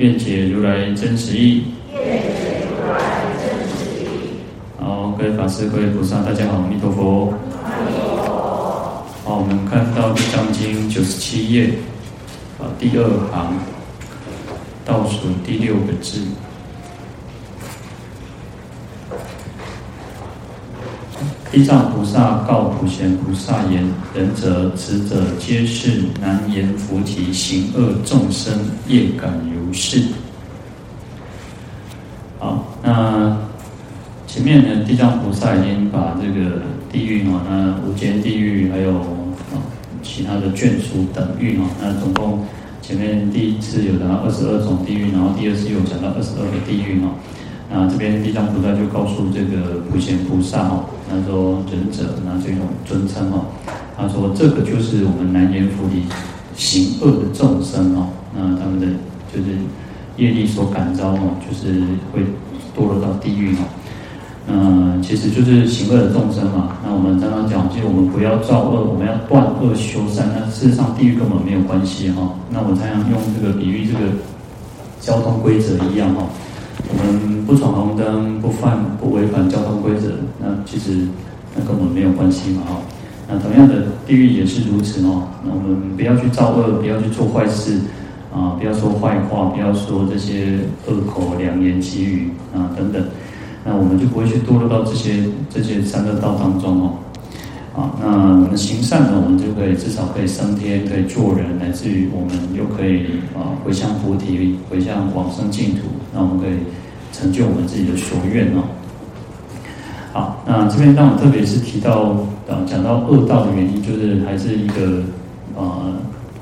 愿解如来真实义。愿解如来真实义。好，各位法师、各位菩萨，大家好，阿弥陀佛。好，我们看到《地藏经》九十七页，啊，第二行倒数第六个字。地藏菩萨告普贤菩萨言：“仁者，慈者皆是难言菩提行恶众生业感如是。”好，那前面呢，地藏菩萨已经把这个地狱啊，那无间地狱还有啊。其他的眷属等狱哈，那总共前面第一次有讲到二十二种地狱，然后第二次又讲到二十二个地狱哈。那这边地藏菩萨就告诉这个普贤菩萨哈，他说仁者，那这种尊称哈，他说这个就是我们南阎浮提行恶的众生哈，那他们的就是业力所感召哦，就是会堕落到地狱哦。嗯，其实就是行恶的众生嘛。那我们刚刚讲，其实我们不要造恶，我们要断恶修善。那事实上，地狱根本没有关系哈。那我常常用这个比喻，这个交通规则一样哈。我们不闯红灯，不犯不违反交通规则，那其实那根本没有关系嘛哈。那同样的，地狱也是如此哦。那我们不要去造恶，不要去做坏事啊，不要说坏话，不要说这些恶口良言綺语啊等等。那我们就不会去堕落到这些这些三恶道当中哦，啊，那我们行善呢，我们就可以至少可以升天，可以做人，乃至于我们又可以啊回向菩提，回向往生净土，那我们可以成就我们自己的所愿哦。好，那这边让我特别是提到啊，讲到恶道的原因，就是还是一个啊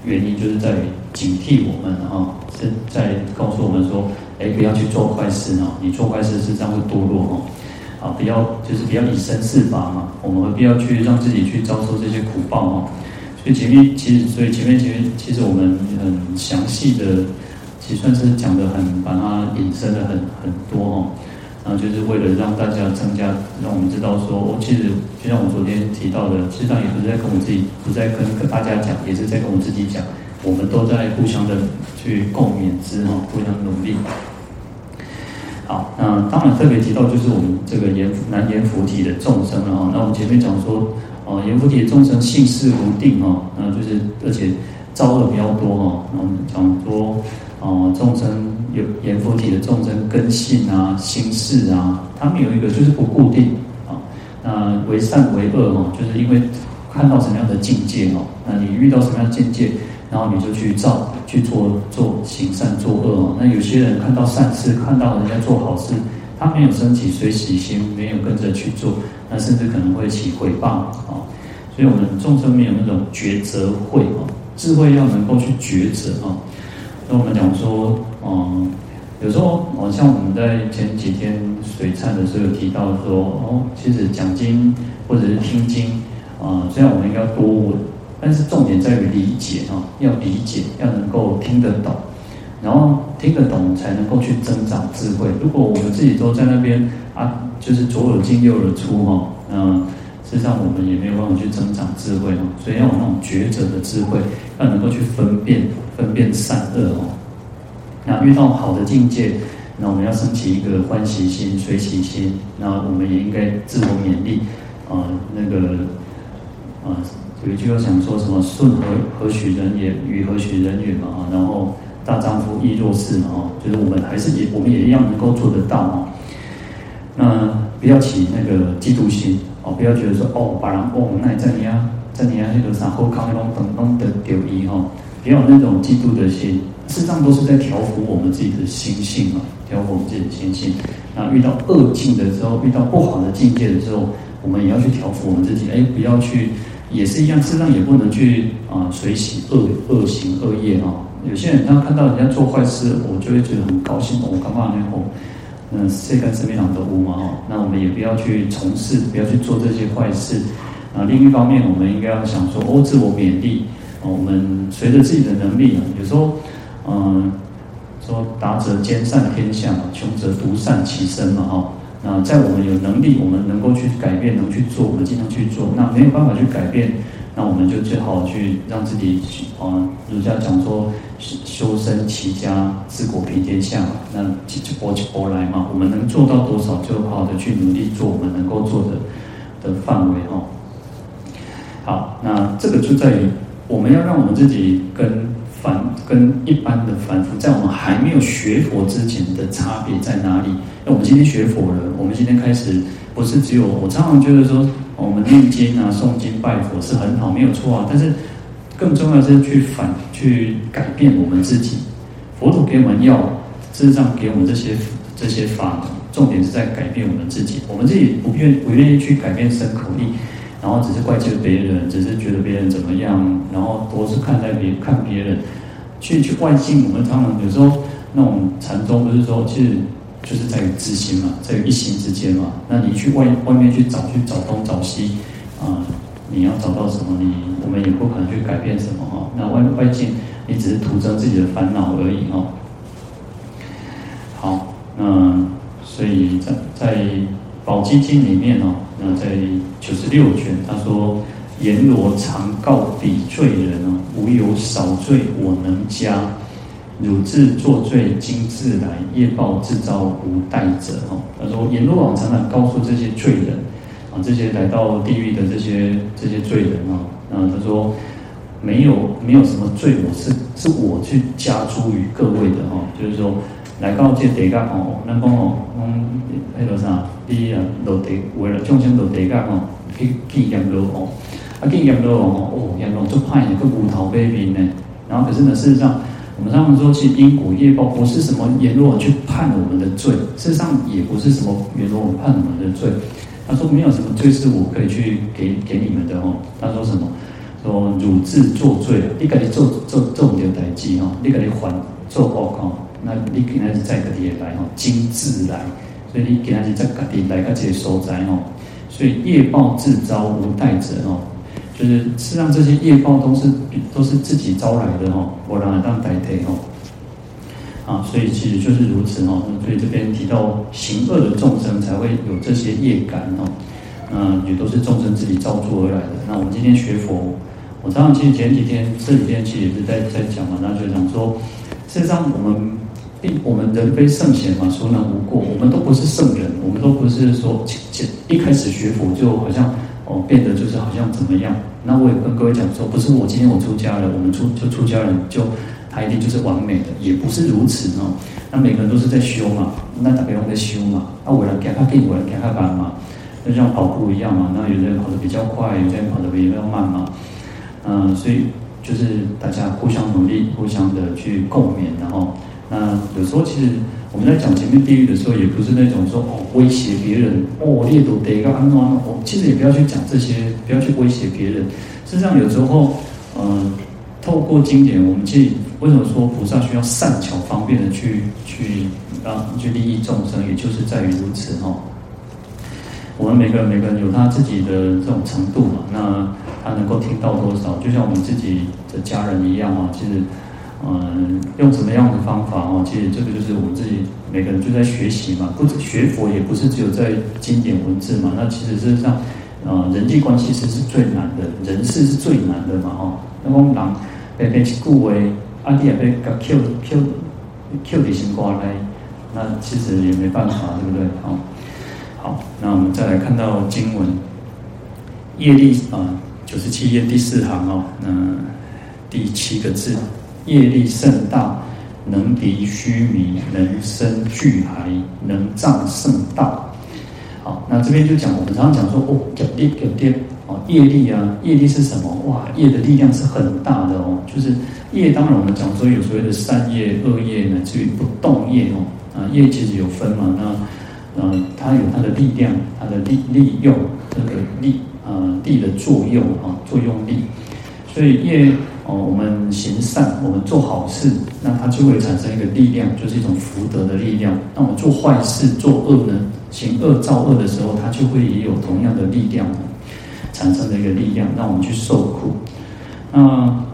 原因，就是在于警惕我们啊，是在告诉我们说。哎，不要去做坏事哦！你做坏事是这样会堕落哦。啊，不要就是不要以身试法嘛。我们何必要去让自己去遭受这些苦报哦？所以前面其实，所以前面前面其实我们很详细的，其实算是讲的很把它引申的很很多哦。然后就是为了让大家增加，让我们知道说，我其实就像我昨天提到的，实际上也不是在跟我自己，不在跟跟大家讲，也是在跟我自己讲。我们都在互相的去共勉之哈，互相努力。好，那当然特别提到就是我们这个阎南阎浮提的众生了哈。那我们前面讲说，哦，阎浮提的众生性事无定哈，那就是而且造恶比较多哈。那我们讲说，哦，众生有阎浮提的众生根性啊、心事啊，他们有一个就是不固定啊。那为善为恶哈，就是因为看到什么样的境界哈，那你遇到什么样的境界？然后你就去造、去做、做行善、作恶哦。那有些人看到善事，看到人家做好事，他没有升起随喜心，没有跟着去做，那甚至可能会起诽谤啊。所以，我们众生没有那种抉择慧哦，智慧要能够去抉择啊。那我们讲说，嗯，有时候，哦，像我们在前几天水忏的时候有提到说，哦，其实讲经或者是听经啊，虽然我们应该多闻。但是重点在于理解哈，要理解，要能够听得懂，然后听得懂才能够去增长智慧。如果我们自己都在那边啊，就是左耳进右耳出哈，嗯，事实上我们也没有办法去增长智慧哦。所以要有那种抉择的智慧，要能够去分辨分辨善恶哦。那遇到好的境界，那我们要升起一个欢喜心、随喜心，那我们也应该自我勉励啊，那个啊。有一句话想说什么“顺何何许人也，与何许人也”嘛，然后大丈夫亦若是嘛，就是我们还是也我们也一样能够做得到哈。那不要起那个嫉妒心哦，不要觉得说哦，把人哦，那你在你啊，在你啊那个啥后康那种等等的丢一哈，不要有那种嫉妒的心，事实上都是在调伏我们自己的心性嘛，调伏我们自己的心性。那遇到恶境的时候，遇到不好的境界的时候，我们也要去调伏我们自己，哎，不要去。也是一样，事实上也不能去啊随喜恶恶行恶业啊，有些人他看到人家做坏事，我就会觉得很高兴。我干嘛呢？哦，嗯，这个生命上的无嘛哦，那我们也不要去从事，不要去做这些坏事。啊，另一方面，我们应该要想说，哦，自我勉励。哦，我们随着自己的能力啊，有时候，嗯，说达则兼善天下嘛，穷则独善其身嘛，哈。那在我们有能力，我们能够去改变，能去做，我们尽量去做。那没有办法去改变，那我们就最好去让自己啊，儒家讲说修身齐家治国平天下嘛。那起起波起波来嘛，我们能做到多少，就好好的去努力做我们能够做的的范围哦。好，那这个就在于。我们要让我们自己跟凡跟一般的凡夫，在我们还没有学佛之前的差别在哪里？那我们今天学佛了，我们今天开始不是只有我常常觉得说，我们念经啊、诵经、拜佛是很好，没有错啊。但是更重要的是去反去改变我们自己。佛陀给我们药，事实上给我们这些这些法，重点是在改变我们自己。我们自己不愿不愿意去改变身口意。然后只是怪罪别人，只是觉得别人怎么样，然后多是看待别看别人，去去外境。我们常常有时候那种禅宗不是说，其实就是在于自心嘛，在于一心之间嘛。那你去外外面去找，去找东找西啊，你要找到什么？你我们也不可能去改变什么哈。那外外境，你只是徒增自己的烦恼而已哈。好，那所以在在宝积经里面哦。那在九十六卷，他说：“阎罗常告彼罪人哦，无有少罪，我能加。汝自作罪，今自来，业报自招，无待者。”哦，他说阎罗王常常告诉这些罪人啊，这些来到地狱的这些这些罪人啊，啊，他说没有没有什么罪，我是是我去加诸于各位的哈，就是说。来到这地界吼，咱讲吼，讲迄个啥，你啊落地为了众生落地界吼，去见阎罗王，啊见阎罗王吼，哦，阎罗就派一个无头马面呢。然后可是呢，事实上，我们常常说，其实因果业报不是什么阎罗去判我们的罪，事实上也不是什么阎罗判我们的罪。他说没有什么罪是我可以去给给你们的吼。他说什么？说汝自作罪，你赶紧做做做点代志吼，你赶紧还做报告。那你今仔日在个地来吼，今自来，所以你今仔日在个地来个这个所在吼，所以业报自招，无代者哦，就是实际上这些业报都是都是自己招来的吼，我让来当代替吼，啊，所以其实就是如此哦，所以这边提到行恶的众生才会有这些业感哦，嗯，也都是众生自己造作而来的。那我们今天学佛，我常常其实前几天这几天其实也是在在讲嘛，那就讲说，事实上我们。并我们人非圣贤嘛，孰能无过？我们都不是圣人，我们都不是说一开始学佛就好像哦变得就是好像怎么样。那我也跟各位讲说，不是我今天我出家了，我们出就出家人就他一定就是完美的，也不是如此哦。那每个人都是在修嘛，那大家都在修嘛。那我来给他给我来给他干嘛？就像跑步一样嘛。那有些人跑得比较快，有些人跑得比较慢嘛。嗯，所以就是大家互相努力，互相的去共勉，然后。那有时候其实我们在讲前面地狱的时候，也不是那种说哦威胁别人哦列度得一个安安哦，其实也不要去讲这些，不要去威胁别人。事实上有时候，嗯、透过经典，我们去为什么说菩萨需要善巧方便的去去让去利益众生，也就是在于如此、哦。我们每个人每个人有他自己的这种程度嘛，那他能够听到多少，就像我们自己的家人一样啊，其实。嗯，用什么样的方法哦？其实这个就是我们自己每个人就在学习嘛。不止学佛，也不是只有在经典文字嘛。那其实事实上，呃，人际关系是是最难的，人事是最难的嘛。哈，那我们人被被去顾为阿弟也被给 Q Q Q 的心挂来，那其实也没办法，对不对？哦，好，那我们再来看到经文，业力啊，九十七页第四行哦，那第七个字。业力甚大，能敌须弥，能生巨海，能障圣道。好，那这边就讲，我们常常讲说，哦，业力有点哦，业力啊，业力是什么？哇，业的力量是很大的哦。就是业，当然我们讲说有所谓的善业、恶业，乃至于不动业哦。啊，业其实有分嘛，那呃，它有它的力量，它的利利用这个力，呃，力的作用啊，作用力。所以业。哦，我们行善，我们做好事，那它就会产生一个力量，就是一种福德的力量。那我们做坏事、做恶呢，行恶造恶的时候，它就会也有同样的力量，产生的一个力量，让我们去受苦。那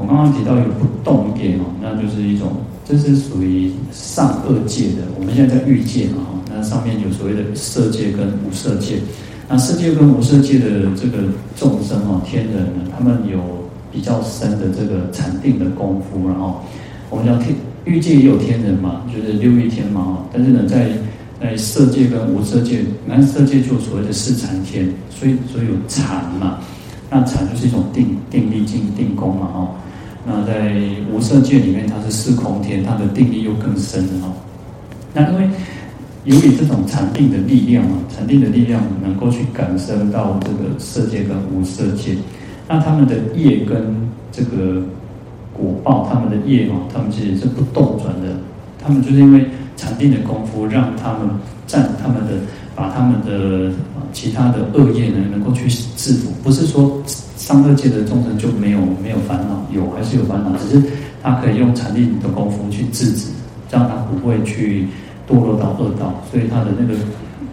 我刚刚提到一个不动点哦，那就是一种，这是属于上恶界的。我们现在在欲界嘛，那上面有所谓的色界跟无色界。那色界跟无色界的这个众生哦，天人呢，他们有比较深的这个禅定的功夫，然后我们讲天欲界也有天人嘛，就是六欲天嘛。但是呢，在在色界跟无色界，那色界就所谓的四禅天，所以所以有禅嘛。那禅就是一种定定力静定功嘛，哦。那在无色界里面，它是四空天，它的定力又更深了哦。那因为由于这种禅定的力量啊，禅定的力量能够去感生到这个色界跟无色界，那他们的业跟这个果报，他们的业哦，他们其实是不动转的。他们就是因为禅定的功夫，让他们占他们的，把他们的其他的恶业呢，能够去制服。不是说上恶界的众生就没有没有烦恼，有还是有烦恼，只是他可以用禅定的功夫去制止，让他不会去。堕落到恶道，所以他的那个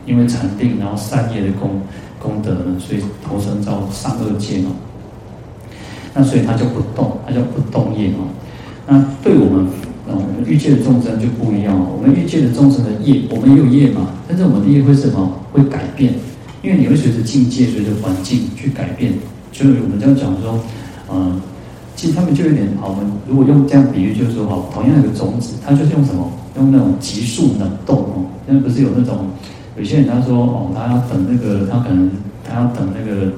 因为禅定，然后善业的功功德呢，所以投生到上恶界嘛。那所以他就不动，他叫不动业嘛。那对我们，嗯，我们欲界的众生就不一样了。我们欲界的众生的业，我们也有业嘛，但是我们的业会什么？会改变，因为你会随着境界、随着环境去改变。就是我们这样讲说，嗯，其实他们就有点好。我们如果用这样比喻，就是说，哈，同样一个种子，它就是用什么？用那种急速冷冻哦，因为不是有那种有些人他说哦，他要等那个他可能他要等那个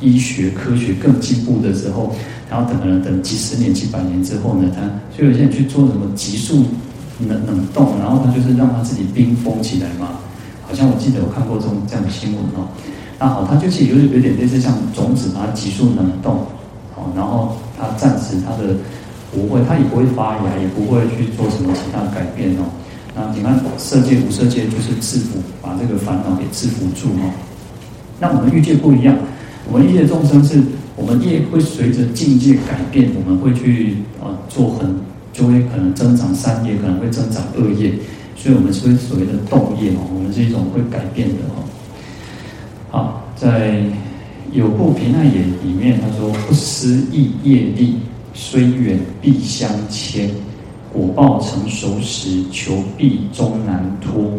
医学科学更进步的时候，然后等了等几十年几百年之后呢，他所以有些人去做什么急速冷冷冻，然后他就是让他自己冰封起来嘛。好像我记得我看过这种这样的新闻哦。那好，他就是有有点类似像种子把它急速冷冻，哦，然后他暂时他的。不会，他也不会发芽，也不会去做什么其他改变哦。那你看，色界、无色界就是制服，把这个烦恼给制服住哦。那我们欲界不一样，我们欲界众生是，我们业会随着境界改变，我们会去啊做很，就会可能增长善业，可能会增长恶业，所以我们是所谓的动业哦。我们是一种会改变的哦。好，在有部毘奈耶里面，他说不思议业力。虽远必相牵，果报成熟时，求必终难脱。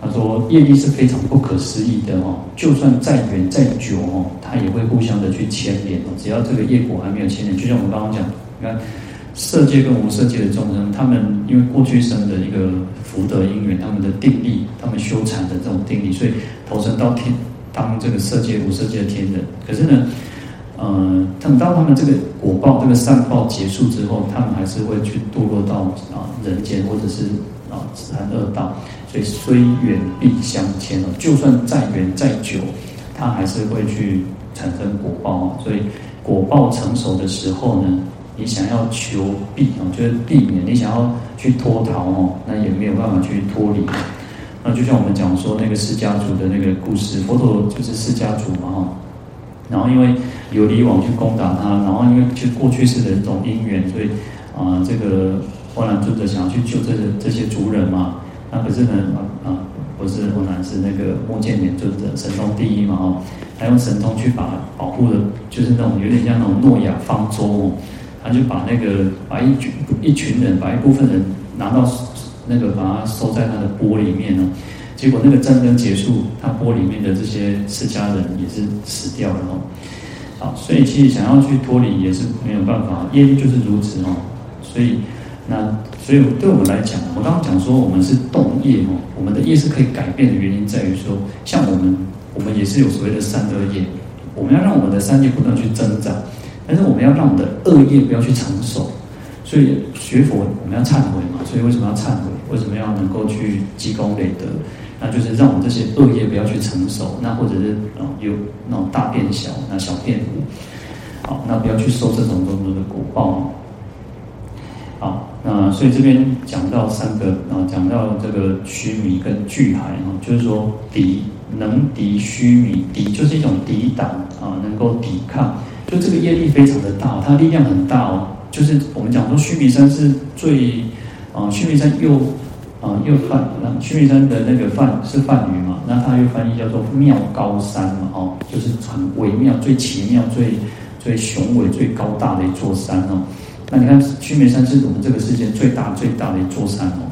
他说业力是非常不可思议的哦，就算再远再久哦，它也会互相的去牵连哦。只要这个业果还没有牵连，就像我们刚刚讲，你看色界跟无色界的众生，他们因为过去生的一个福德因缘，他们的定力，他们修禅的这种定力，所以投生到天当这个色界无色界的天人。可是呢，呃，等到他们这个果报、这个善报结束之后，他们还是会去堕落到啊人间，或者是啊三恶道。所以虽远必相牵哦，就算再远再久，它还是会去产生果报。所以果报成熟的时候呢，你想要求避哦，就是避免你想要去脱逃哦，那也没有办法去脱离。那就像我们讲说那个释迦族的那个故事，佛陀就是释迦族嘛哈。然后因为有离网去攻打他，然后因为就过去世的这种因缘，所以啊、这个波兰尊者想要去救这个这些族人嘛。那可是呢啊啊，不是阿难是那个目犍连尊者神通第一嘛哦，他用神通去把保护的，就是那种有点像那种诺亚方舟哦，他就把那个把一群一群人，把一部分人拿到那个把它收在他的钵里面呢。结果那个战争结束，他钵里面的这些释迦人也是死掉了哦。好，所以其实想要去脱离也是没有办法，业力就是如此哦。所以那所以对我们来讲，我刚刚讲说我们是动业哦，我们的业是可以改变的原因在于说，像我们我们也是有所谓的善恶业，我们要让我们的善业不断去增长，但是我们要让我们的恶业不要去成熟。所以学佛我们要忏悔嘛，所以为什么要忏悔？为什么要能够去积功累德？那就是让我们这些恶业不要去成熟，那或者是啊有那种大变小，那小变无，好，那不要去受这种种种的果报。好，那所以这边讲到三个啊，讲到这个须弥跟巨海啊，就是说敌能敌须弥，敌就是一种抵挡啊，能够抵抗，就这个业力非常的大，它力量很大哦。就是我们讲说须弥山是最啊，须弥山又啊又梵，那须弥山的那个梵是梵语嘛，那它又翻译叫做妙高山嘛，哦，就是很微妙、最奇妙、最最雄伟、最高大的一座山哦。那你看须弥山是我们这个世界最大最大的一座山哦，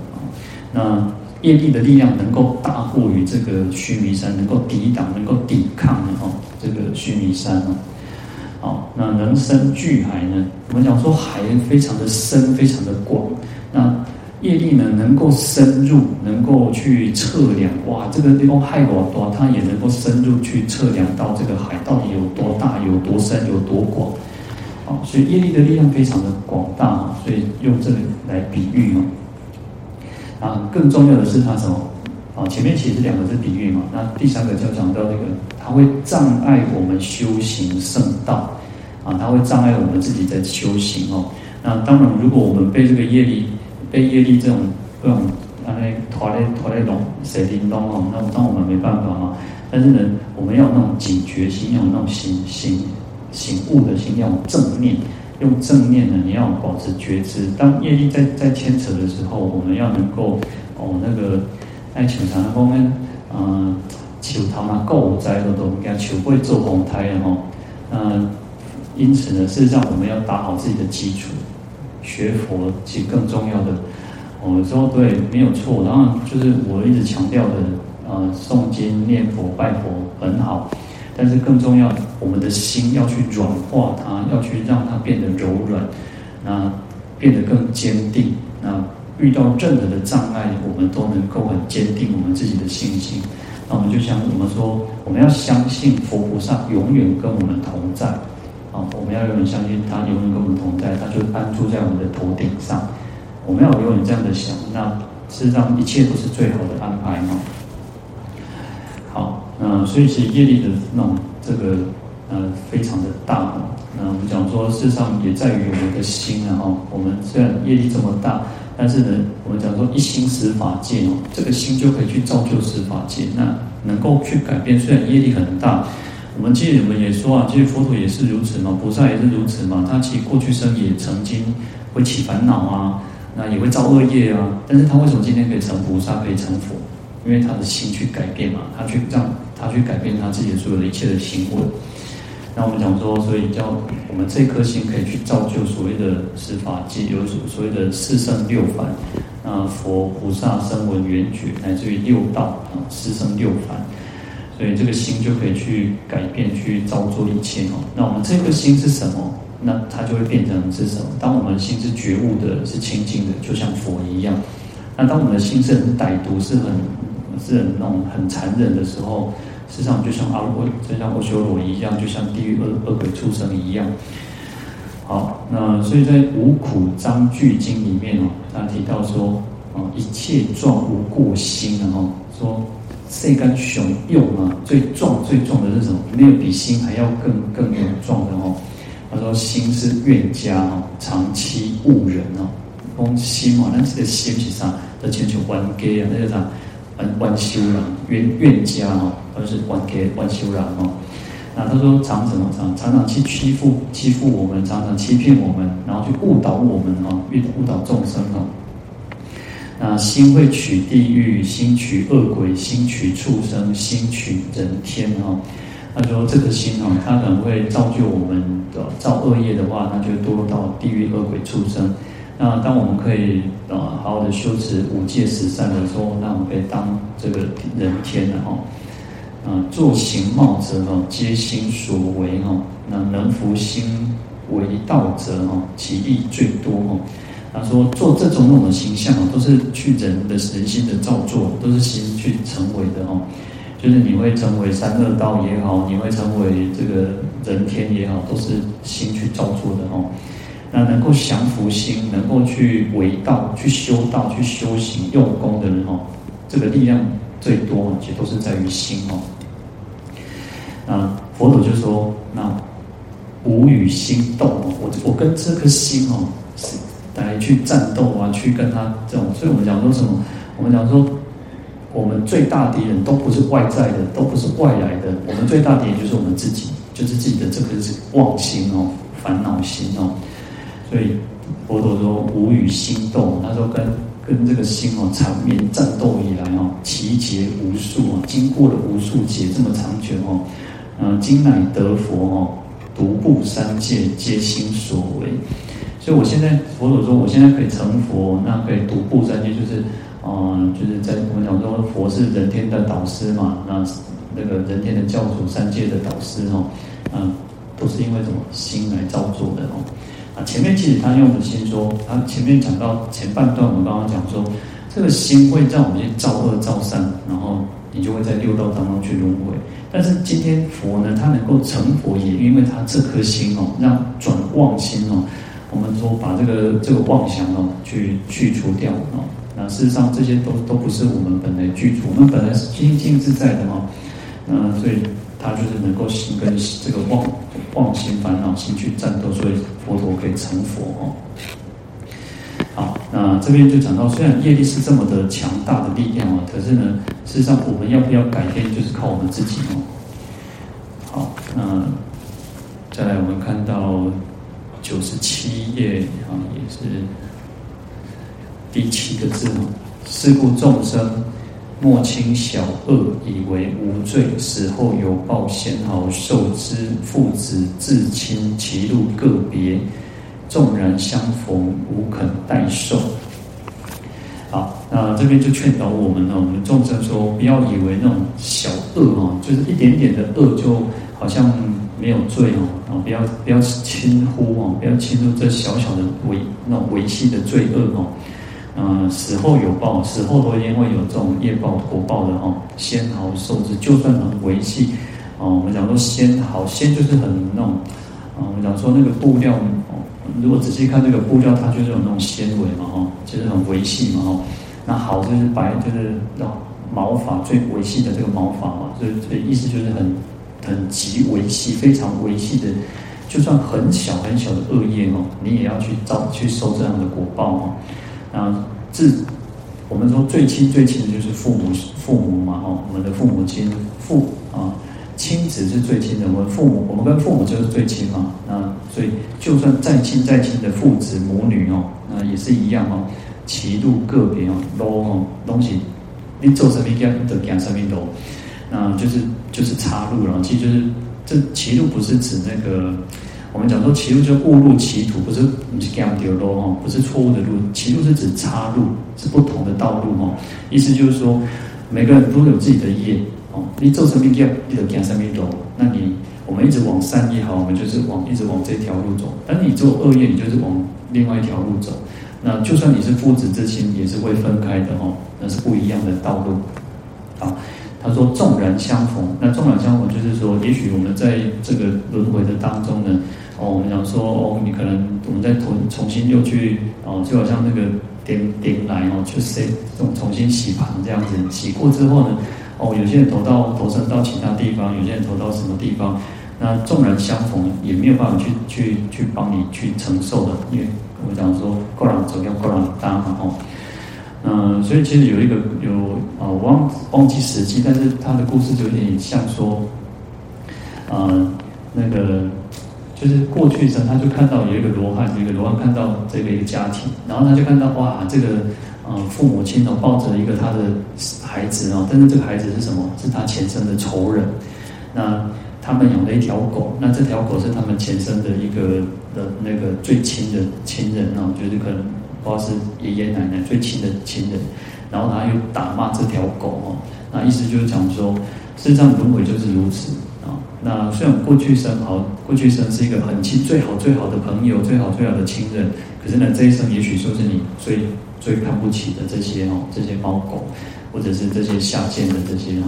那。业力的力量能够大过于这个须弥山，能够抵挡、能够抵抗的哦，这个须弥山哦，好，那能深巨海呢？我们讲说海非常的深，非常的广。那业力呢，能够深入，能够去测量，哇，这个地方海多大，它也能够深入去测量到这个海到底有多大、有多深、有多广。好，所以业力的力量非常的广大，所以用这个来比喻哦。啊，更重要的是它什么？啊，前面其实两个是比喻嘛。那第三个就讲到那个，它会障碍我们修行圣道，啊，它会障碍我们自己在修行哦。那当然，如果我们被这个业力、被业力这种各种啊那拖累拖累龙谁叮咚哦，那当我们没办法嘛。但是呢，我们要有那种警觉心，要有那种醒醒醒悟的心，要正念。用正念呢，你要保持觉知。当业力在在牵扯的时候，我们要能够哦，那个爱求他的方面，嗯，求他嘛够灾的都给他求会做红胎的哈。嗯，因此呢，事实上我们要打好自己的基础。学佛其实更重要的，我、说对，没有错。然后就是我一直强调的，呃，诵经念佛拜佛很好。但是更重要，我们的心要去软化它，要去让它变得柔软，那变得更坚定。那遇到任何的障碍，我们都能够很坚定我们自己的信心。那我们就像我们说，我们要相信佛菩萨永远跟我们同在。啊，我们要永远相信他永远跟我们同在，他就安住在我们的头顶上。我们要永远这样的想，那事实上一切都是最好的安排嘛。好嗯，所以其实业力的那种这个呃非常的大。那我们讲说，事实上也在于我们的心啊。我们虽然业力这么大，但是呢，我们讲说一心十法界哦，这个心就可以去造就十法界，那能够去改变。虽然业力很大，我们其实我们也说啊，其实佛陀也是如此嘛，菩萨也是如此嘛。他其实过去生也曾经会起烦恼啊，那也会造恶业啊，但是他为什么今天可以成菩萨，可以成佛？因为他的心去改变嘛，他去让。他去改变他自己所有的一切的行为，那我们讲说，所以叫我们这颗心可以去造就所谓的十法界，有所所谓的四圣六凡，那佛菩萨声闻缘觉，乃至于六道啊四圣六凡，所以这个心就可以去改变，去造作一切哦。那我们这颗心是什么？那它就会变成是什么？当我们心是觉悟的，是清净的，就像佛一样。那当我们的心是很歹毒，是很是很那种很残忍的时候。实上就像阿罗，就像阿修罗一样，就像地狱恶恶鬼畜生一样。好，那所以在《五苦章句经》里面哦，他提到说，啊，一切状无过心啊，哈，说世间上用啊，最壮最壮的是什么？没有比心还要更更有壮的哦。他说心是怨家哦，长期误人哦，讲心哦，那这个心是啥？的千求冤家啊，那个啥？冤冤修人，冤冤家哦。都是万劫万修然哦，那他说常什么常常常去欺负欺负我们，常常欺骗我们，然后去误导我们哦，误误导众生哦。那心会取地狱，心取恶鬼，心取畜生，心取人天哦。他说这个心哦，它可能会造就我们的造恶业的话，那就堕落到地狱、恶鬼、畜生。那当我们可以啊好好的修持五戒十善的时候，那我们可以当这个人天的哦。啊，作行貌者哈，皆心所为哈。那能伏心为道者哈，其益最多哈。他说做这种种的形象啊，都是去人的人心的造作，都是心去成为的哈。就是你会成为三恶道也好，你会成为这个人天也好，都是心去造作的哈。那能够降伏心，能够去为道、去修道、去修行用功的人哈，这个力量。最多其实都是在于心哦。那佛陀就说：“那无与心斗，我我跟这颗心哦，是来去战斗啊，去跟他这种。所以我们讲说什么？我们讲说，我们最大敌人都不是外在的，都不是外来的，我们最大敌人就是我们自己，就是自己的这颗是妄心哦，烦恼心哦。所以佛陀说无与心斗，他说跟跟这个心哦缠绵战斗以来哦，奇劫无数啊，经过了无数劫这么长久哦，嗯，今乃得佛哦，独步三界，皆心所为。所以我现在佛陀说，我现在可以成佛，那可以独步三界，就是嗯，就是在我们讲说佛是人天的导师嘛，那那个人天的教主，三界的导师哦，嗯，都是因为什么心来造作的哦。前面其实他用的心说，他前面讲到前半段，我们刚刚讲说，这个心会让我们去造恶造善，然后你就会在六道当中去轮回。但是今天佛呢，他能够成佛，也因为他这颗心哦，让转妄心哦，我们说把这个这个妄想哦，去去除掉哦。那事实上这些都都不是我们本来具足，我们本来是清净自在的哦。嗯，所以。他就是能够心跟这个妄妄心烦恼心去战斗，所以佛陀可以成佛哦。好，那这边就讲到，虽然业力是这么的强大的力量哦，可是呢，事实上我们要不要改变，就是靠我们自己哦。好，那再来我们看到九十七页啊，也是第七个字哦，是故众生。莫轻小恶，以为无罪，死后有报，先毫受之。父子至亲，其路个别，纵然相逢，无肯代受。好，那这边就劝导我们呢，我们众生说，不要以为那种小恶哦，就是一点点的恶，就好像没有罪哦，啊，不要不要轻忽哦，不要轻忽这小小的微那种微细的罪恶哦。嗯，死后有报，死后都一定会有这种业报果报的哦。仙毫受之，就算很微细哦。我们讲说纤毫，纤就是很那种，啊，我们讲说那个布料哦。如果仔细看这个布料，它就是有那种纤维嘛，哈，就是很微细嘛，哈。那毫就是白，就是那毛发最微细的这个毛发嘛，所以这意思就是很很极微细，非常微细的，就算很小很小的恶业哦，你也要去遭去受这样的果报哦。啊，自我们说最亲最亲的就是父母，父母嘛，哈，我们的父母亲，父啊，亲子是最亲的。我们父母，我们跟父母就是最亲嘛。那所以，就算再亲再亲的父子母女哦，那也是一样哦。歧路个别哦，路哦，东西你走什么样的讲什么路，那就是就是岔路了。其实就是这歧路不是指那个。我们讲说歧路就误入歧途，不是不是这样丢路哦，不是错误的路。歧路是指岔路，是不同的道路哦。意思就是说，每个人都有自己的业哦。你做什么业，你就行什么路。那你我们一直往善也好，我们就是往一直往这条路走。但你做恶业，你就是往另外一条路走。那就算你是父子之亲，也是会分开的哦。那是不一样的道路啊。他说：“纵然相逢，那纵然相逢，就是说，也许我们在这个轮回的当中呢，哦，我们讲说，哦，你可能我们再重重新又去，哦，就好像那个点点来哦，去洗，这种重新洗盘这样子，洗过之后呢，哦，有些人投到投生到其他地方，有些人投到什么地方，那纵然相逢，也没有办法去去去帮你去承受的，因为我们讲说，各人走要各人担嘛，哦。”嗯，所以其实有一个有啊，我忘忘记实际，但是他的故事就有点像说，呃，那个就是过去生，他就看到有一个罗汉，有一个罗汉看到这个一个家庭，然后他就看到哇，这个呃父母亲哦抱着一个他的孩子哦，但是这个孩子是什么？是他前生的仇人。那他们养了一条狗，那这条狗是他们前生的一个的那个最亲的亲人哦，就是可能。不知道是爷爷奶奶最亲的亲人，然后他又打骂这条狗哦，那意思就是讲说，事实上轮回就是如此啊。那虽然过去生好，过去生是一个很亲、最好、最好的朋友、最好、最好的亲人，可是呢，这一生也许就是你最最看不起的这些哦，这些猫狗，或者是这些下贱的这些哦，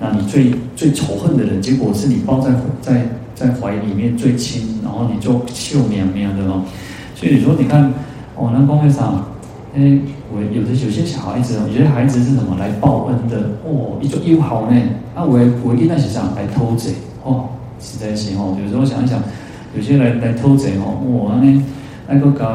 那你最最仇恨的人，结果是你抱在在在怀里面最亲，然后你就笑绵绵的哦。所以你说，你看。哦，那公会上，诶，我有的有些小孩子，有些孩子是什么来报恩的？哦，一种又好呢。啊，我我一开始想来偷贼，哦，实在是哦。有时候想一想，有些来来偷贼哦，哇，那那个家，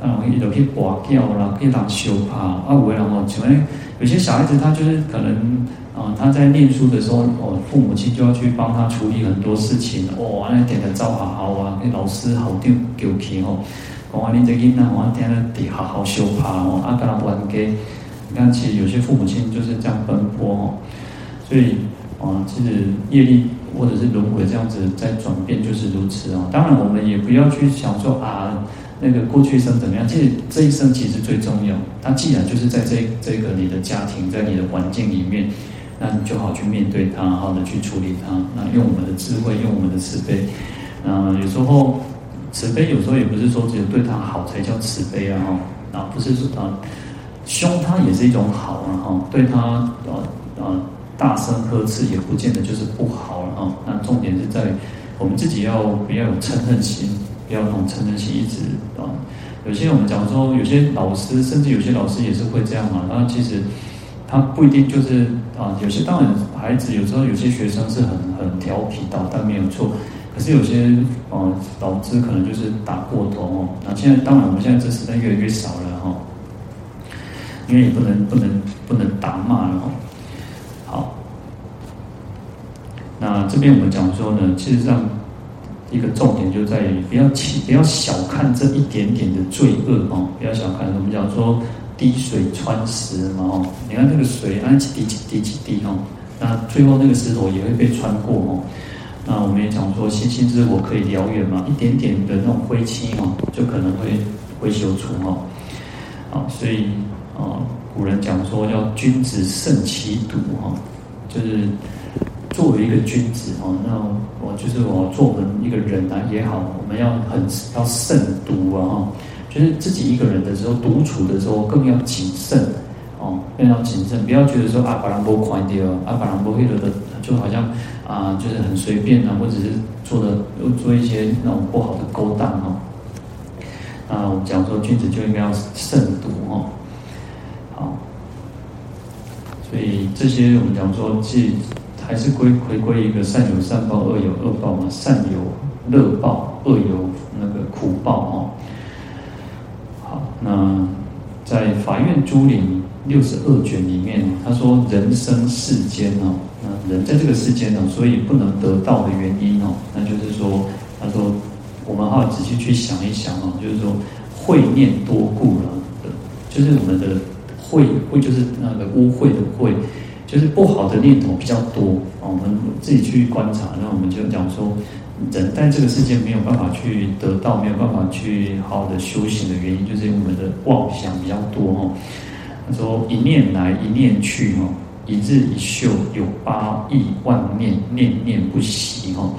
啊，伊就去跋筊啦，去当修帕。啊，有的人哦，像诶，有些小孩子他就是可能，啊，他在念书的时候，哦，父母亲就要去帮他处理很多事情，哦，那点的招好好啊，给老师好丢丢皮哦。讲话你这囡仔，我听了得好好修爬哦，阿格拉不安给。你看，其实有些父母亲就是这样奔波哦，所以啊，其实业力或者是轮回这样子在转变，就是如此哦。当然，我们也不要去想说啊，那个过去生怎么样？其实这一生其实最重要。它既然就是在这这个你的家庭，在你的环境里面，那你就好去面对它，好的去处理它。那用我们的智慧，用我们的慈悲。啊，有时候慈悲，有时候也不是说只有对他好才叫慈悲啊，哈，啊，不是说啊。凶他也是一种好啊哈，对他啊啊大声呵斥也不见得就是不好了哈。那重点是在我们自己要不要有嗔恨心，不要那种嗔恨心一直啊。有些我们讲说，有些老师甚至有些老师也是会这样嘛。那其实他不一定就是啊，有些当然孩子有时候有些学生是很很调皮捣蛋没有错，可是有些哦老师可能就是打过头哦。那现在当然我们现在这时代越来越少了哈。因为也不能不能不能打骂了哈。好，那这边我们讲说呢，其实上一个重点就在于不要轻不要小看这一点点的罪恶哦，不要小看。我们讲说滴水穿石嘛哦，你看这个水按几滴几滴几滴哦，那最后那个石头也会被穿过哦。那我们也讲说星星之火可以燎原嘛，一点点的那种灰气哦，就可能会会修除哦。好，所以。啊，古人讲说要君子慎其独哈，就是作为一个君子哦，那我就是我做我们一个人啊也好，我们要很要慎独啊哈，就是自己一个人的时候独处的时候更要谨慎哦，更要谨慎，不要觉得说啊，把人不宽掉，啊，把人不会了的，就好像啊，就是很随便啊，或者是做的又做一些那种不好的勾当哦。啊，我们讲说君子就应该要慎独哦。好。所以这些我们讲说，既还是归回归一个善有善报，恶有恶报嘛。善有乐报，恶有那个苦报哦。好，那在《法苑珠林六十二卷》里面，他说人生世间哦，那人在这个世间呢，所以不能得道的原因哦，那就是说，他说我们好仔细去想一想哦，就是说会念多故了，就是我们的。会会就是那个污秽的秽，就是不好的念头比较多啊。我们自己去观察，那我们就讲说，人在这个世界没有办法去得到，没有办法去好好的修行的原因，就是因为我们的妄想比较多哈。他说一念来一念去哈，一日一宿有八亿万念，念念不息哈。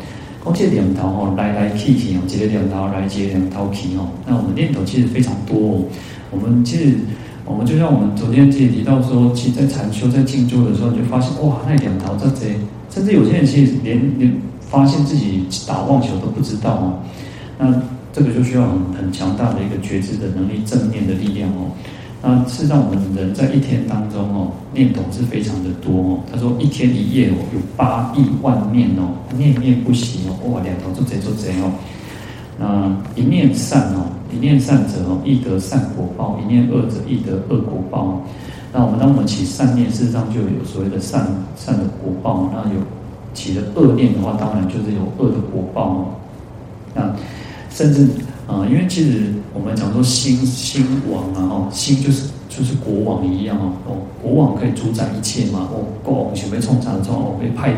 光这两头哈，来来去去哦，这两头来接两头去哦。那我们念头其实非常多哦，我们其实。我们就像我们昨天自己提到说，其实在禅修、在静坐的时候，你就发现哇，那两条这贼，甚至有些人其实连连发现自己打妄想都不知道哦。那这个就需要很很强大的一个觉知的能力、正念的力量哦。那事实上，我们人在一天当中哦，念头是非常的多哦。他说一天一夜哦，有八亿万念哦，念念不息哦。哇，两头做贼做贼哦。那一念善哦。一念善者哦，易得善果报；一念恶者，易得恶果报。那我们当我们起善念，事实上就有所谓的善善的果报。那有起了恶念的话，当然就是有恶的果报哦。那甚至啊、因为其实我们讲说心心王啊，哦，心就是就是国王一样哦，哦，国王可以主宰一切嘛。哦，国王准备冲场的时候，我会派。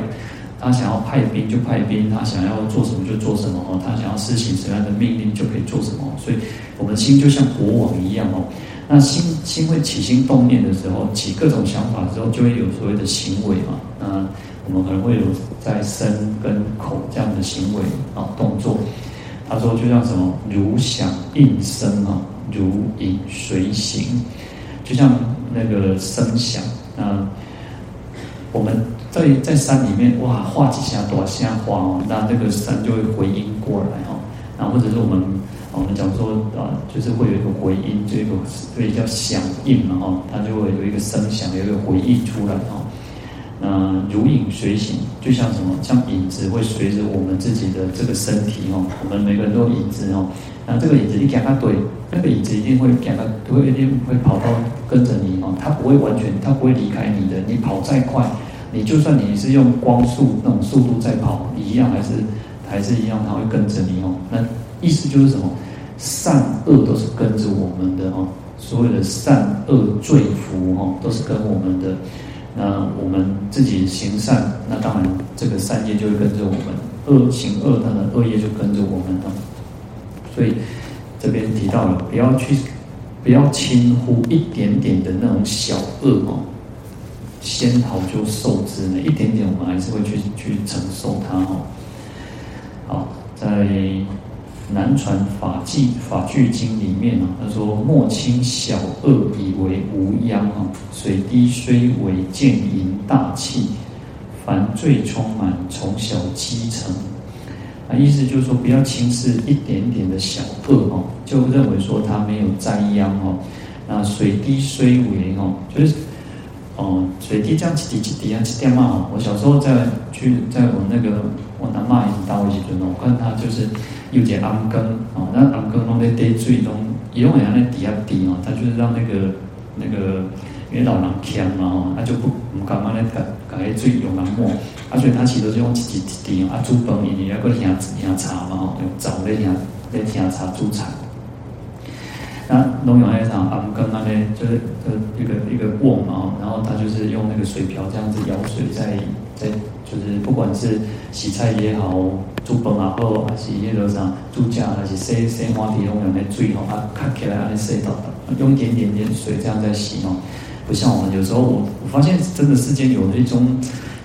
他想要派兵就派兵，他想要做什么就做什么哦，他想要施行什么样的命令就可以做什么。所以，我们心就像国王一样哦。那心心会起心动念的时候，起各种想法的时候，就会有所谓的行为嘛。那我们可能会有在身跟口这样的行为啊动作。他说，就像什么如响应声啊，如影随形，就像那个声响啊，我们。在在山里面，哇，画几下多下画哦，那那个山就会回音过来哦。然后或者是我们我们讲说啊，就是会有一个回音，这个所以叫响应嘛哈，它就会有一个声响，有一个回应出来哦。那如影随形，就像什么，像影子会随着我们自己的这个身体哦。我们每个人都有影子哦。那这个影子你给它对，那个影子一定会给它，会一定会跑到跟着你哦。它不会完全，它不会离开你的。你跑再快。你就算你是用光速那种速度在跑，一样还是还是一样，它会跟着你哦。那意思就是什么？善恶都是跟着我们的哦，所有的善恶罪福哦，都是跟我们的。那我们自己行善，那当然这个善业就会跟着我们；恶行恶，当然恶业就跟着我们了。所以这边提到了，不要去，不要轻忽一点点的那种小恶哦，仙桃就受之呢，一点点我们还是会去去承受它哦。好，在。南传法纪法句经里面啊，他说：“莫轻小恶以为无殃啊，水滴虽微渐盈大器，凡罪充满从小积成。”啊，意思就是说，不要轻视一点点的小恶哦，就认为说它没有灾殃哦。那水滴虽微哦，就是哦，水滴这样几滴几滴啊，几滴嘛。我小时候在去在我那个我南妈已经到一起尊我看他就是。有点暗根哦，那暗根弄在滴水中，伊用人家那底下滴哦，他就是让那个那个因为老人强嘛哦，他就不唔敢嘛那个搞些水用来抹，啊所以他其实是用几几滴哦，啊煮饭你你要个喝喝茶嘛吼，用澡来喝来喝茶煮茶那农用那场暗根那边就是呃一个一个瓮嘛，然后他就是用那个水瓢这样子舀水在在。就是不管是洗菜也好，煮饭也好，还是那个啥煮酱，还是洗洗碗底用用那水吼，啊，看起来啊，洗到用一点点点水这样在洗哦。不像我们有时候我我发现真的世间有一种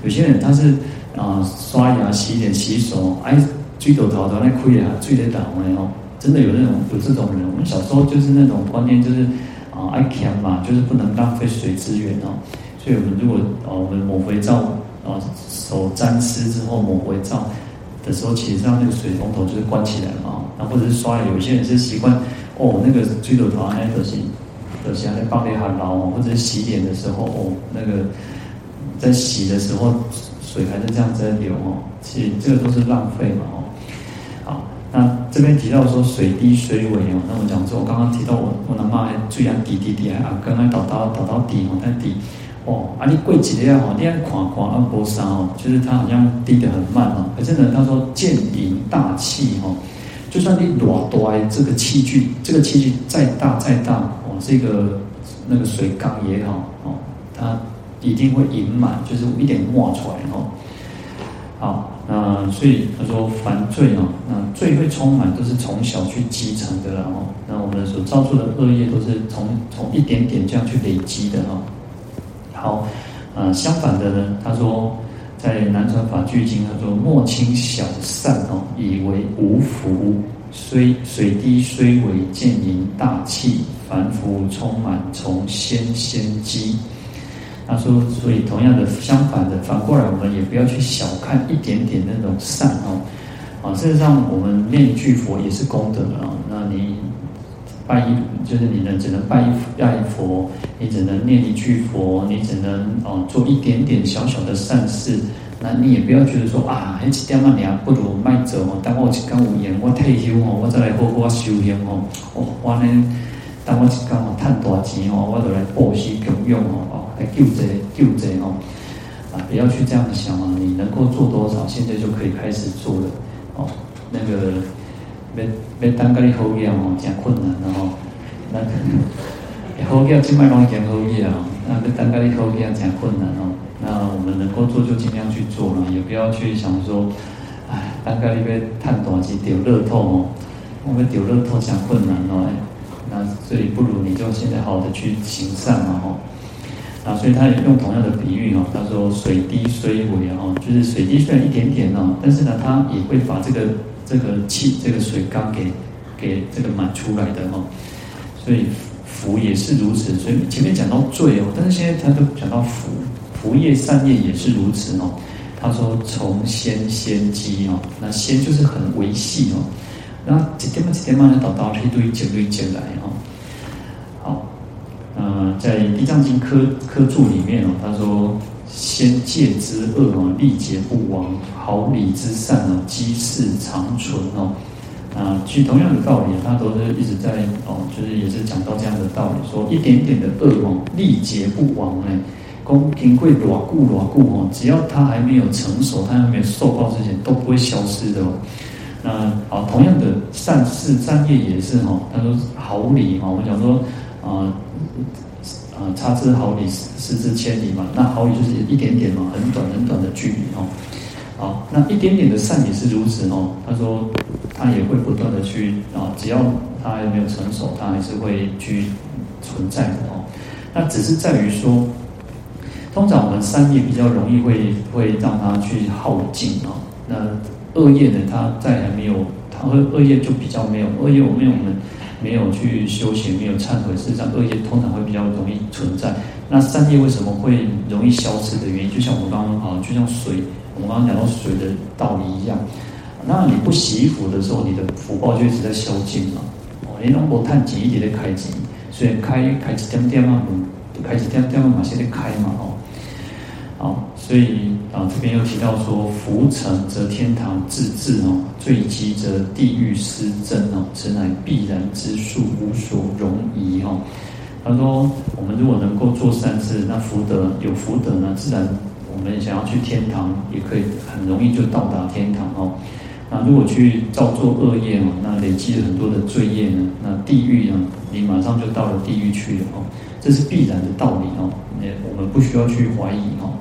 有些人他是啊、刷牙洗脸洗手，哎，水头头头那亏啊，水在倒的哦，真的有那种有这种人。我们小时候就是那种观念，就是啊爱慳嘛，就是不能浪费水资源哦。所以我们如果啊我们抹肥皂啊。手沾湿之后抹肥皂的时候，其实让那个水龙头就是关起来了嘛。那或者是刷，有些人是习惯哦，那个水龙头哎，都是都是在放里很牢哦。或者是洗脸的时候哦，那个在洗的时候水还是这样在流哦。其实这个都是浪费嘛哦。那这边提到说水滴水尾哦，那我讲说，我刚刚提到我我妈妈还最爱滴滴滴啊，刚刚倒到倒到底哦，但底。哦，啊，你过几天哦，你看看看啊，波沙哦，就是它好像滴得很慢哦。可是呢，他说见盈大气哦，就算你偌大这个器具，这个器具再大再大哦，这个那个水缸也好哦，它一定会盈满，就是一点冒出来哦。好，那所以他说凡罪哦，那罪会充满，都是从小去积成的了哦。那我们所造作的恶业，都是从从一点点这样去累积的哈。好，呃，相反的呢，他说，在南传法句经，他说莫轻小善哦，以为无福，虽水滴虽微，渐盈大器，凡福充满，从先先积。他说，所以同样的，相反的，反过来，我们也不要去小看一点点那种善哦，啊，事实上，我们念一句佛也是功德啊，那你。拜一就是你能只能拜一拜佛，你只能念一句佛，你只能哦做一点点小小的善事。那你也不要觉得说啊，还几点嘛，你还不如卖走哦。等我去干五年，我退休哦，我再来好好修行哦。哦，我呢，等我一干嘛赚大钱哦，我就来布施供养哦，哦来救济救济哦。啊，不要去这样想啊，你能够做多少，现在就可以开始做了哦。那个。要要等甲你好业哦，真困难的吼。那 好业即摆拢已经好业啊，那要等甲你好业真困难哦。那我们能够做就尽量去做了，也不要去想说，哎，等甲你要赚大钱丢乐透哦，我们丢乐透真困难哦。那所以不如你就现在好好的去行善嘛吼。啊，所以他也用同样的比喻哦，他说水滴虽微哦，就是水滴虽然一点点哦，但是呢，它也会把这个。这个气，这个水缸给给这个满出来的哦，所以福也是如此。所以前面讲到罪哦，但是现在他都讲到福，福业善业也是如此哦。他说从先先积哦，那先就是很维系哦，那一点嘛一点嘛来导导一堆积堆积来哦。好，呃，在《地藏经科科注》里面哦，他说。先戒之恶哦，历劫不亡；好礼之善哦，积世长存哦。啊，其实同样的道理，他都是一直在哦，就是也是讲到这样的道理，说一点点的恶哦，历劫不亡哎，功平贵裸固裸固哦，只要他还没有成熟，他还没有受报之前，都不会消失的哦。那好，同样的善事善业也是哈，他说毫厘哈，我们讲说啊啊差之毫厘，失之千里嘛。那毫厘就是一点点嘛，很短很短的距离哈。好，那一点点的善也是如此哦。他说他也会不断的去啊，只要他还没有成熟，他还是会去存在的哦。那只是在于说，通常我们善业比较容易会会让他去耗尽哦。那恶业呢？它在还没有，他和恶业就比较没有恶业。我们我们没有去修行，没有忏悔，事实上恶业通常会比较容易存在。那善业为什么会容易消失的原因，就像我刚刚啊，就像水，我们刚刚讲到水的道理一样。那你不洗衣服的时候，你的福报就一直在消尽嘛。哦，你如果叹几一点的开机，所以开开几点点嘛，开几点点嘛，现在开嘛，哦。好，所以啊，这边又提到说，福成则天堂自至哦，罪积则地狱失真哦，此乃必然之数，无所容疑哦。他说，我们如果能够做善事，那福德有福德呢，自然我们想要去天堂，也可以很容易就到达天堂哦。那如果去造作恶业哦，那累积了很多的罪业呢，那地狱呢，你马上就到了地狱去了哦。这是必然的道理哦，也我们不需要去怀疑哦。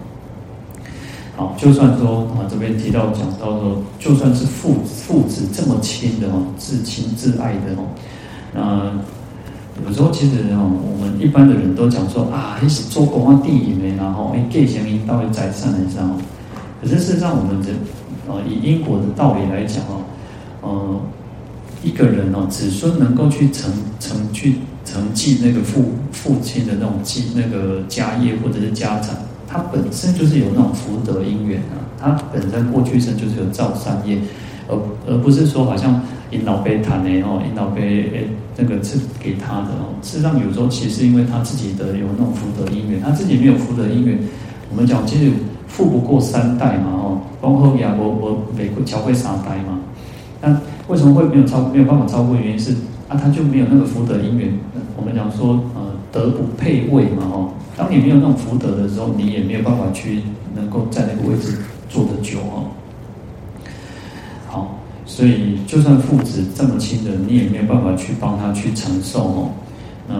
好，就算说啊，这边提到讲到说，就算是父父子这么亲的哦，至亲至爱的哦，那有时候其实哦，我们一般的人都讲说啊，你是做公啊、地里面，然后哎，给钱引导会在善人上，可是事实上，我们人啊，以因果的道理来讲哦，呃，一个人哦，子孙能够去承承去。承继那个父父亲的那种继那个家业或者是家产，他本身就是有那种福德因缘啊，他本身过去生就是有造善业，而而不是说好像引导被谈的哦，引导被诶那个赐给他的哦。事实上有时候其实因为他自己的有那种福德因缘，他自己没有福德因缘，我们讲其实富不过三代嘛哦，包括亚伯伯美国教会三代嘛，那为什么会没有超没有办法超过？原因是。啊、他就没有那个福德因缘。我们讲说，呃，德不配位嘛，哦，当你没有那种福德的时候，你也没有办法去能够在那个位置坐得久哦。好，所以就算父子这么亲的，你也没有办法去帮他去承受哦。那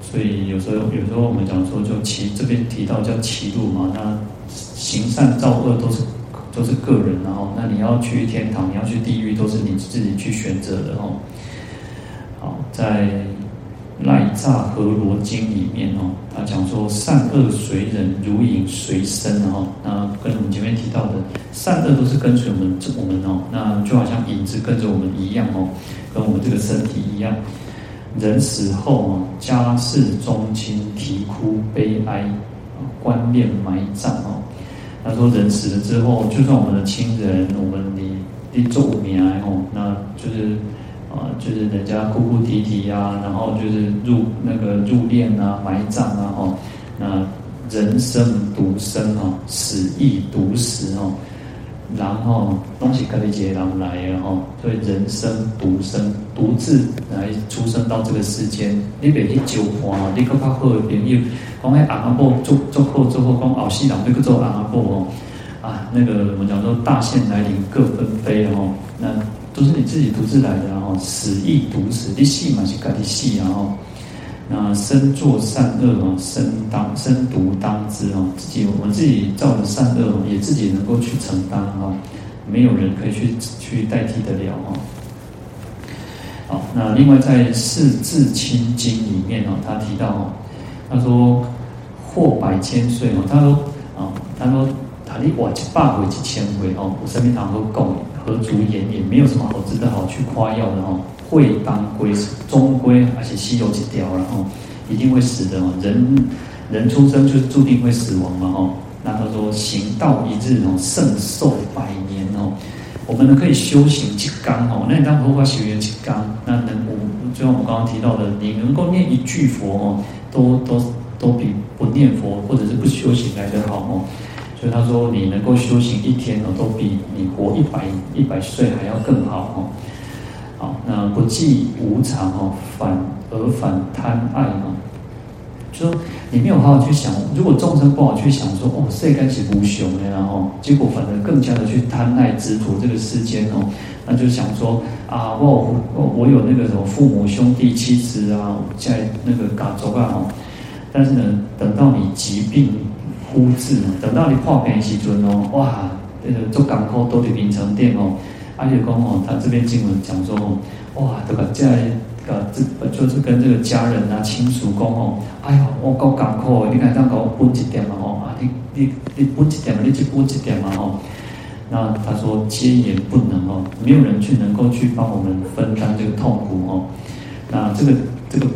所以有时候有时候我们讲说，就歧这边提到叫歧路嘛，那行善造恶都是都是个人，然后那你要去天堂，你要去地狱，都是你自己去选择的哦。好，在《赖诈合罗经》里面哦，他讲说善恶随人，如影随身哦。那跟我们前面提到的善恶都是跟随我们，我们哦，那就好像影子跟着我们一样哦，跟我们这个身体一样。人死后哦，家事宗亲啼哭悲哀，观念埋葬哦。他说人死了之后，就算我们的亲人，我们你你做名哦，那就是。啊，就是人家哭哭啼啼啊，然后就是入那个入殓啊、埋葬啊，哈，那人生独生哦，死亦独死哦，然后东西可以接人来然后，所以人生独生，独自来出生到这个世间，你别去揪花，你个怕好的朋友，讲迄阿婆做做好做好，讲后世人要去做阿婆哦，啊，那个我们讲说大限来临各纷飞哦，那。都是你自己独自来的，然后死亦独死，你死嘛是自己死，啊哦那身作善恶哦，身当身独当之哦，自己我们自己造的善恶也自己能够去承担哦，没有人可以去去代替得了哦。好，那另外在《四字清经》里面哦，他提到哦，他说活百千岁哦，他说啊，他说他你活一百回一千回哦，我身边堂都讲。何足言也，没有什么好值得好去夸耀的哈。会当归终归，而且稀有几条，然后一定会死的哦。人人出生就注定会死亡嘛哈。那他说行道一日哦，胜寿百年哦。我们呢可以修行几刚哦，那你当佛法学员几刚，那能我就像我们刚刚提到的，你能够念一句佛哦，都都都比不念佛或者是不修行来得好哦。所以他说，你能够修行一天哦，都比你活一百一百岁还要更好哦。好，那不计无常哦，反而反贪爱哦。就说你没有好好去想，如果众生不好去想说，哦，世间是无穷的，然后结果反而更加的去贪爱执着这个世间哦，那就想说啊，我我我有那个什么父母兄弟妻子啊，在那个家族啊，哦，但是呢，等到你疾病忽至，等到你破病的时阵哦，哇，那个做港口都得名成店哦，阿且公哦，他这边经文讲说哦，哇，这个在。呃，这就是跟这个家人啊、亲属讲哦，哎呦，我够艰苦，你看这样给我分一点嘛哦，啊，你你你分一点嘛，你去分一点嘛哦。那他说皆言不能哦，没有人去能够去帮我们分担这个痛苦哦。那这个这个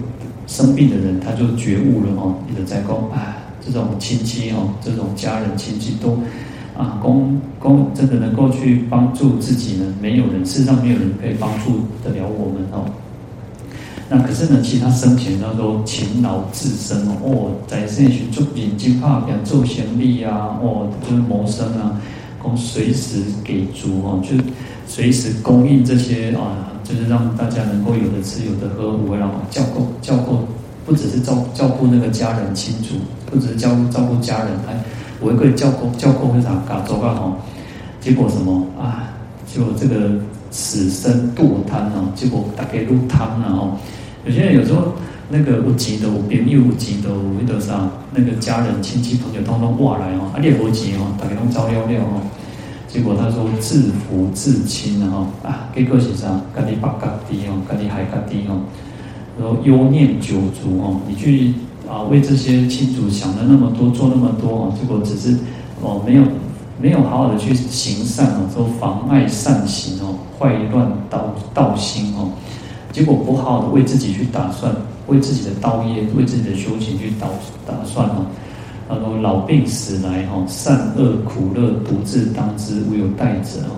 生病的人他就觉悟了哦，你的在讲啊，这种亲戚哦，这种家人亲戚都啊，公公真的能够去帮助自己呢？没有人，世上没有人可以帮助得了我们哦。那可是呢，其他生前他都勤劳自身哦，在世去做眼睛怕表做贤力啊，哦，就是谋生啊，供随时给足哦，就随时供应这些啊，就是让大家能够有的吃有的喝，我让照顾照顾，不只是照照顾那个家人亲属，不只是照顾照顾家人，还我也可以照顾照顾非常嘎周嘎好，结果什么啊？结果这个死生堕贪啊，结果大概入贪了哦。有些人有时候那个无钱的，有朋友无钱的，有多少那个家人亲戚朋友通通过来哦，啊，你也无钱哦，大家拢照料料哦。结果他说自福自亲哦，啊，结果是啥？家己把家己哦，家己害家己哦。然后忧念九族哦，你去啊为这些亲族想了那么多，做那么多哦，结果只是哦没有没有好好的去行善哦，说妨碍善行哦，坏乱道道心哦。结果不好好的为自己去打算，为自己的道业，为自己的修行去打打算哦。然后老病死来哦，善恶苦乐独自当之，无有代者哦。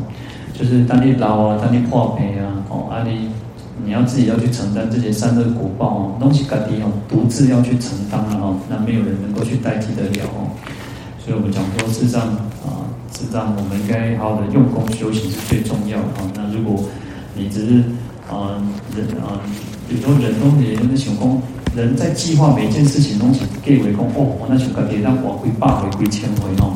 就是当你老啊，当你破病啊，哦，啊你你要自己要去承担这些善恶果报哦，东西各地哦，独自要去承担了哦，那没有人能够去代替得了哦。所以我们讲说，事实上啊，事实上我们应该好好的用功修行是最重要的哦。那如果你只是啊，人啊，比如说人都也那想讲，人在计划每一件事情东西，给为公哦，那想个别让我归百回归千回哦。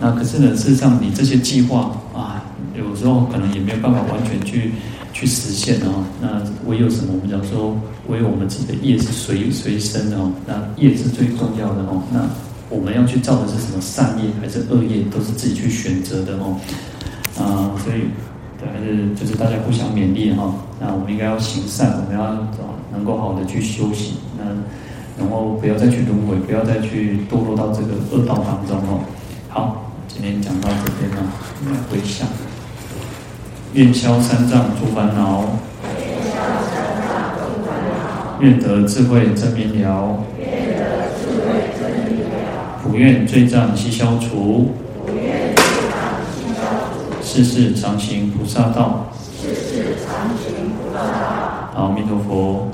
那可是呢，事实上你这些计划啊，有时候可能也没有办法完全去去实现哦。那唯有什么？我们讲说，唯有我们自己的业是随随身的哦。那业是最重要的哦。那我们要去造的是什么善业还是恶业，都是自己去选择的哦。啊，所以对。还是就是大家互相勉励哈，那我们应该要行善，我们要能够好的去修行，那然后不要再去轮回，不要再去堕落到这个恶道当中哦。好，今天讲到这边呢，回向，愿消三障诸烦恼，愿得智慧真明了，普愿罪障悉消除。世世常行菩萨道。世世常行菩萨道。阿弥陀佛。